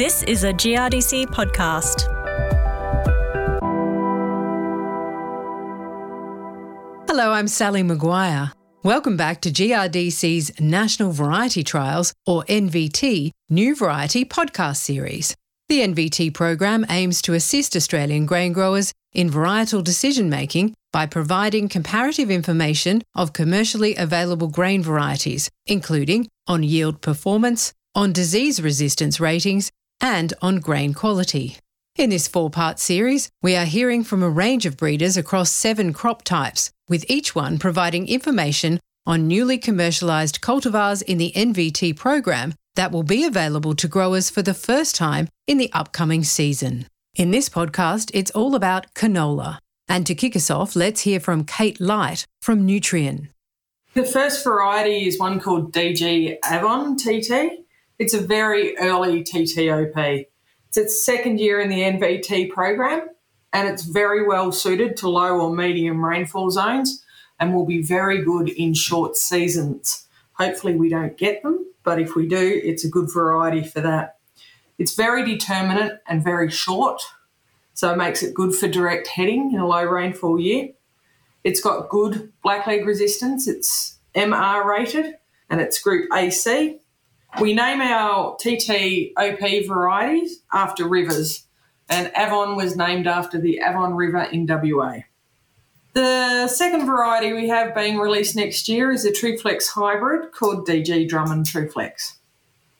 This is a GRDC podcast. Hello, I'm Sally Maguire. Welcome back to GRDC's National Variety Trials, or NVT, New Variety podcast series. The NVT program aims to assist Australian grain growers in varietal decision making by providing comparative information of commercially available grain varieties, including on yield performance, on disease resistance ratings, and on grain quality. In this four part series, we are hearing from a range of breeders across seven crop types, with each one providing information on newly commercialised cultivars in the NVT program that will be available to growers for the first time in the upcoming season. In this podcast, it's all about canola. And to kick us off, let's hear from Kate Light from Nutrien. The first variety is one called DG Avon TT. It's a very early TTOP. It's its second year in the NVT program and it's very well suited to low or medium rainfall zones and will be very good in short seasons. Hopefully, we don't get them, but if we do, it's a good variety for that. It's very determinate and very short, so it makes it good for direct heading in a low rainfall year. It's got good blackleg resistance, it's MR rated, and it's group AC. We name our TTOP varieties after rivers, and Avon was named after the Avon River in WA. The second variety we have being released next year is a TruFlex hybrid called DG Drummond TruFlex.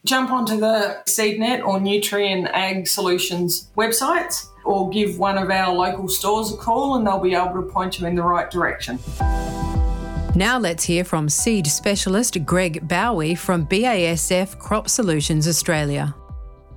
Jump onto the SeedNet or Nutrien Ag Solutions websites or give one of our local stores a call and they'll be able to point you in the right direction. Now let's hear from seed specialist Greg Bowie from BASF Crop Solutions Australia.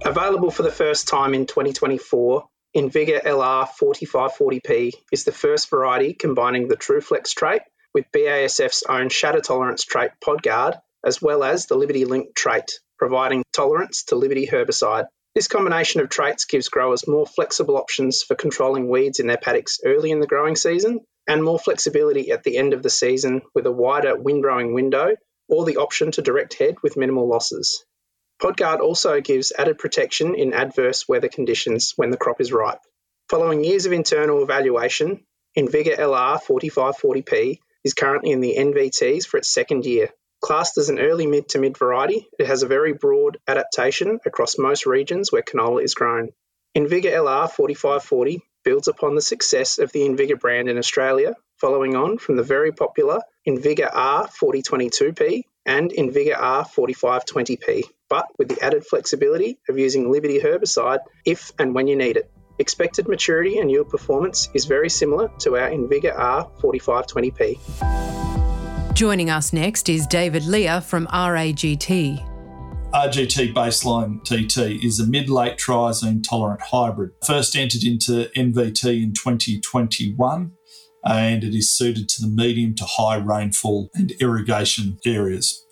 Available for the first time in 2024, Invigor LR 4540P is the first variety combining the TruFlex trait with BASF's own shatter tolerance trait PodGuard, as well as the Liberty Link trait, providing tolerance to Liberty herbicide. This combination of traits gives growers more flexible options for controlling weeds in their paddocks early in the growing season and more flexibility at the end of the season with a wider windrowing window or the option to direct head with minimal losses. PodGuard also gives added protection in adverse weather conditions when the crop is ripe. Following years of internal evaluation, Invigor LR 4540P is currently in the NVTs for its second year. Classed as an early mid to mid variety, it has a very broad adaptation across most regions where canola is grown. Invigor LR 4540 builds upon the success of the Invigor brand in Australia, following on from the very popular Invigor R 4022P and Invigor R 4520P, but with the added flexibility of using Liberty herbicide if and when you need it. Expected maturity and yield performance is very similar to our Invigor R 4520P. Joining us next is David Lear from RAGT. RGT Baseline TT is a mid late triazine tolerant hybrid. First entered into NVT in 2021 and it is suited to the medium to high rainfall and irrigation areas.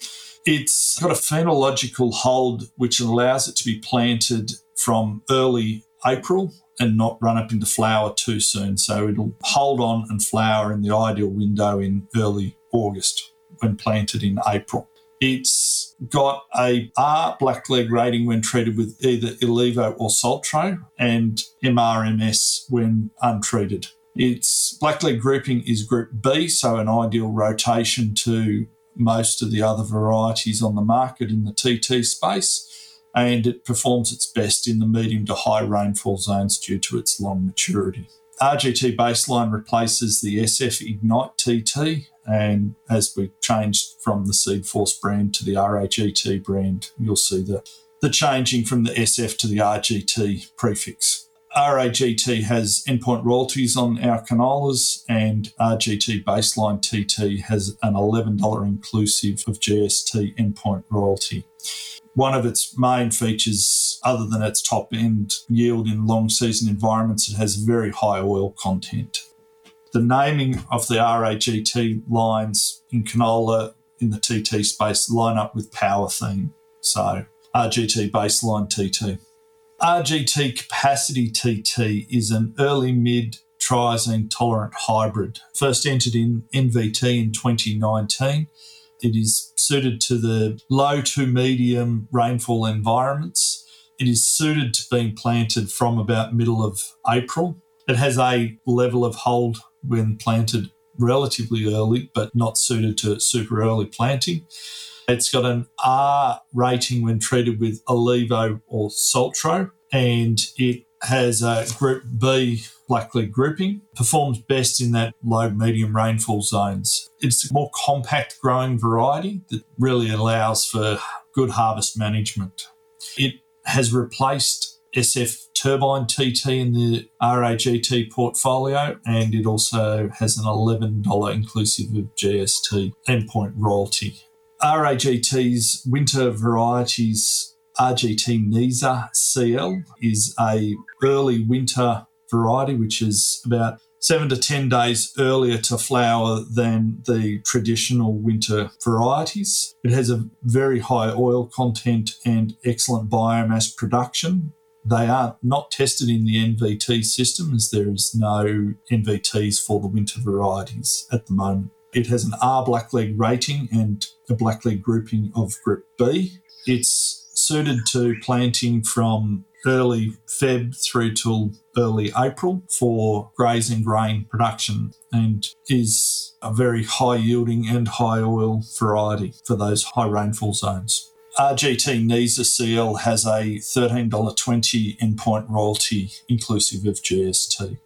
It's got a phenological hold which allows it to be planted from early April and not run up into flower too soon. So it'll hold on and flower in the ideal window in early August when planted in April. It's got a R blackleg rating when treated with either Ilevo or Saltro and MRMS when untreated. Its blackleg grouping is Group B, so an ideal rotation to most of the other varieties on the market in the TT space, and it performs its best in the medium to high rainfall zones due to its long maturity. RGT baseline replaces the SF Ignite TT, and as we changed from the Seed Force brand to the RAGT brand, you'll see the, the changing from the SF to the RGT prefix. RAGT has endpoint royalties on our canolas, and RGT baseline TT has an $11 inclusive of GST endpoint royalty. One of its main features, other than its top end yield in long season environments, it has very high oil content. The naming of the RAGT lines in canola in the TT space line up with power theme. So RGT baseline TT. RGT Capacity TT is an early mid triazine tolerant hybrid, first entered in NVT in 2019. It is suited to the low to medium rainfall environments. It is suited to being planted from about middle of April. It has a level of hold when planted relatively early, but not suited to super early planting. It's got an R rating when treated with Ilevo or Saltro, and it has a Group B blackleg grouping, performs best in that low medium rainfall zones. It's a more compact growing variety that really allows for good harvest management. It has replaced SF Turbine TT in the RAGT portfolio, and it also has an $11 inclusive of GST endpoint royalty. RAGT's winter varieties RGT Nisa CL is a early winter variety, which is about seven to 10 days earlier to flower than the traditional winter varieties. It has a very high oil content and excellent biomass production. They are not tested in the NVT system as there is no NVTs for the winter varieties at the moment. It has an R blackleg rating and a blackleg grouping of Group B. It's suited to planting from early Feb through till early April for grazing grain production and is a very high yielding and high oil variety for those high rainfall zones. RGT Nisa CL has a $13.20 endpoint royalty inclusive of GST.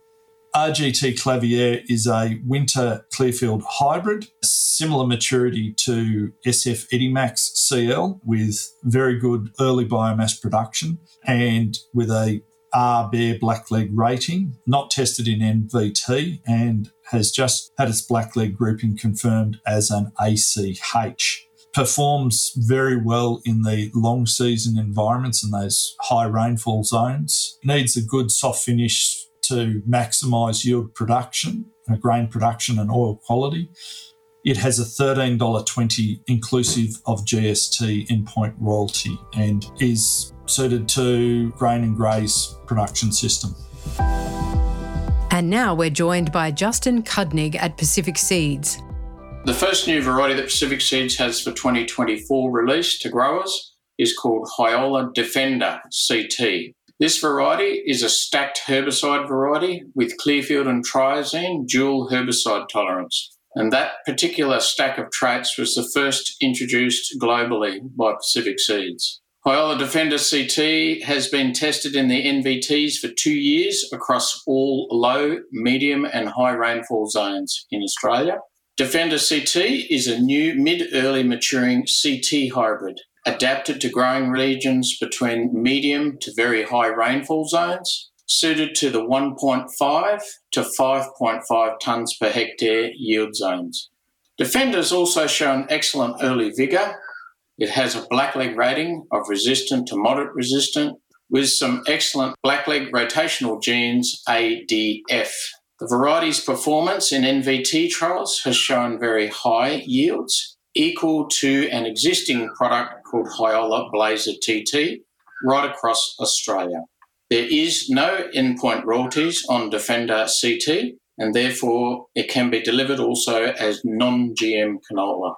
RGT Clavier is a winter Clearfield hybrid, similar maturity to SF Edimax CL with very good early biomass production and with a R Bear Blackleg rating, not tested in NVT and has just had its Blackleg grouping confirmed as an ACH. Performs very well in the long season environments and those high rainfall zones. Needs a good soft finish to maximise yield production, uh, grain production, and oil quality. It has a $13.20 inclusive of GST endpoint royalty and is suited to grain and graze production system. And now we're joined by Justin Kudnig at Pacific Seeds. The first new variety that Pacific Seeds has for 2024 released to growers is called Hyola Defender CT. This variety is a stacked herbicide variety with Clearfield and triazine dual herbicide tolerance. And that particular stack of traits was the first introduced globally by Pacific Seeds. Hyola Defender CT has been tested in the NVTs for two years across all low, medium, and high rainfall zones in Australia. Defender CT is a new mid early maturing CT hybrid adapted to growing regions between medium to very high rainfall zones, suited to the 1.5 to 5.5 tonnes per hectare yield zones. Defender's also shown excellent early vigour. It has a blackleg rating of resistant to moderate resistant with some excellent blackleg rotational genes ADF. The variety's performance in NVT trials has shown very high yields equal to an existing product called Hyola Blazer TT right across Australia. There is no endpoint royalties on Defender CT, and therefore it can be delivered also as non GM canola.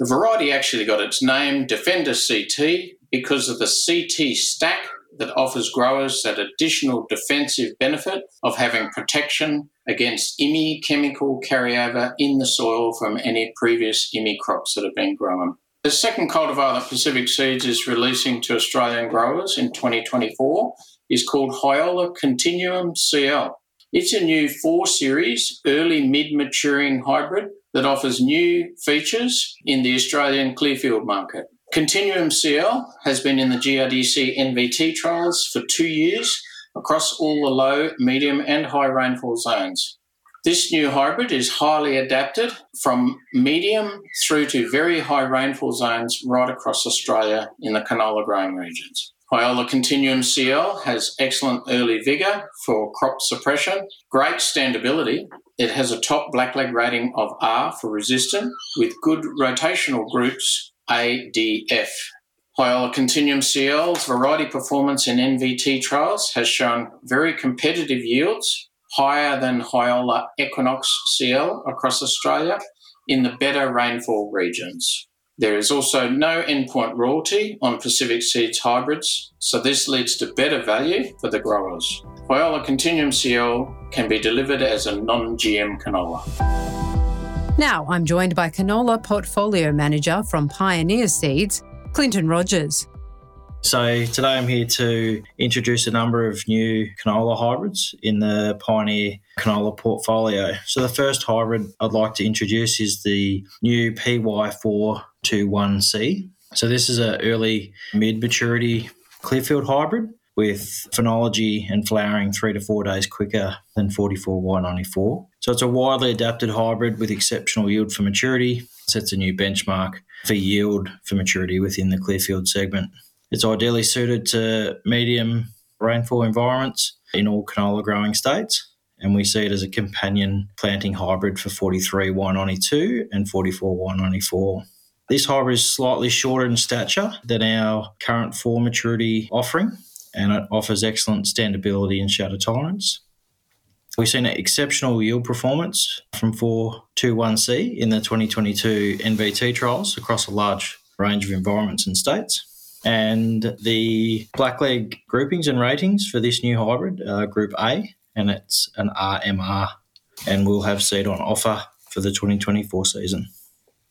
The variety actually got its name Defender CT because of the CT stack that offers growers that additional defensive benefit of having protection against IMI chemical carryover in the soil from any previous IMI crops that have been grown. The second cultivar that Pacific Seeds is releasing to Australian growers in 2024 is called Hyola Continuum CL. It's a new 4 series early mid maturing hybrid that offers new features in the Australian clearfield market. Continuum CL has been in the GRDC NVT trials for two years across all the low, medium, and high rainfall zones. This new hybrid is highly adapted from medium through to very high rainfall zones right across Australia in the canola growing regions. Hyola Continuum CL has excellent early vigour for crop suppression, great standability. It has a top blackleg rating of R for resistant with good rotational groups ADF. Hyola Continuum CL's variety performance in NVT trials has shown very competitive yields, higher than Hyola Equinox CL across Australia in the better rainfall regions. There is also no endpoint royalty on Pacific Seeds hybrids, so this leads to better value for the growers. Hyola Continuum CL can be delivered as a non GM canola. Now I'm joined by canola portfolio manager from Pioneer Seeds, Clinton Rogers. So today I'm here to introduce a number of new canola hybrids in the Pioneer canola portfolio. So the first hybrid I'd like to introduce is the new PY421C. So this is an early mid-maturity clearfield hybrid with phenology and flowering three to four days quicker than 44Y94. So it's a widely adapted hybrid with exceptional yield for maturity, sets a new benchmark for yield for maturity within the clearfield segment. It's ideally suited to medium rainfall environments in all canola growing states. And we see it as a companion planting hybrid for 43Y92 and 44Y94. This hybrid is slightly shorter in stature than our current four maturity offering, and it offers excellent standability and shatter tolerance. We've seen an exceptional yield performance from 421C in the 2022 NVT trials across a large range of environments and states. And the blackleg groupings and ratings for this new hybrid are Group A, and it's an RMR, and we'll have seed on offer for the 2024 season.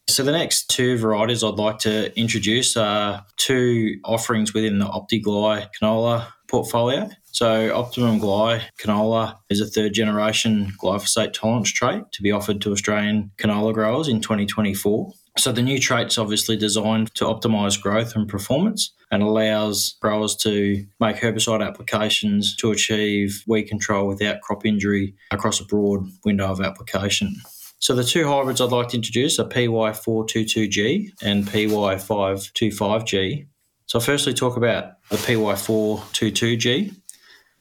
So the next two varieties I'd like to introduce are two offerings within the OptiGly canola portfolio. So Optimum Gly canola is a third generation glyphosate tolerance trait to be offered to Australian canola growers in 2024. So the new trait's obviously designed to optimise growth and performance and allows growers to make herbicide applications to achieve weed control without crop injury across a broad window of application. So the two hybrids I'd like to introduce are PY422G and PY525G. So I'll firstly talk about the PY422G.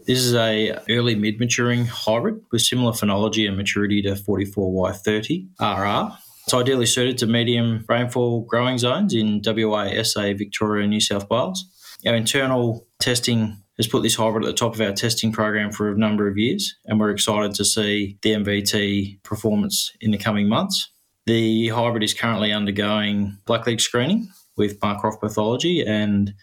This is a early mid-maturing hybrid with similar phenology and maturity to 44Y30 RR. It's ideally suited to medium rainfall growing zones in WA, SA, Victoria, and New South Wales. Our internal testing has put this hybrid at the top of our testing program for a number of years, and we're excited to see the NVT performance in the coming months. The hybrid is currently undergoing blackleg screening with Marcroft pathology, and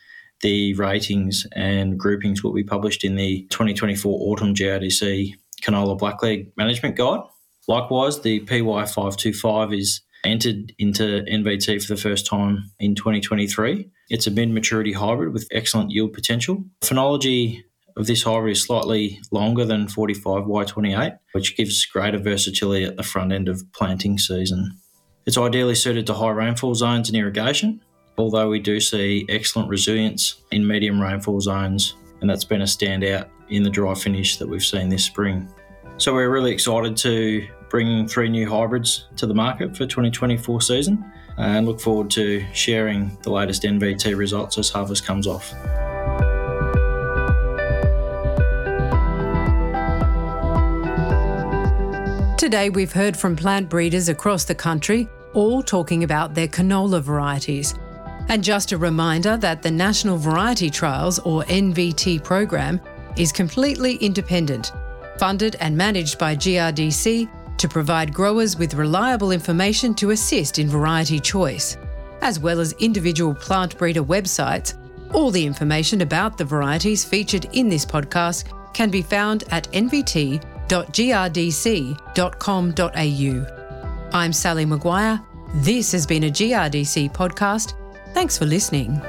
the ratings and groupings will be published in the 2024 Autumn GRDC Canola Blackleg Management Guide. Likewise, the PY525 is entered into NVT for the first time in 2023. It's a mid maturity hybrid with excellent yield potential. Phenology of this hybrid is slightly longer than 45Y28, which gives greater versatility at the front end of planting season. It's ideally suited to high rainfall zones and irrigation, although we do see excellent resilience in medium rainfall zones, and that's been a standout in the dry finish that we've seen this spring. So we're really excited to bring three new hybrids to the market for 2024 season and look forward to sharing the latest NVT results as harvest comes off. Today, we've heard from plant breeders across the country, all talking about their canola varieties. And just a reminder that the National Variety Trials, or NVT program, is completely independent funded and managed by GRDC to provide growers with reliable information to assist in variety choice, as well as individual plant breeder websites. All the information about the varieties featured in this podcast can be found at nvt.grdc.com.au. I'm Sally Maguire. This has been a GRDC podcast. Thanks for listening.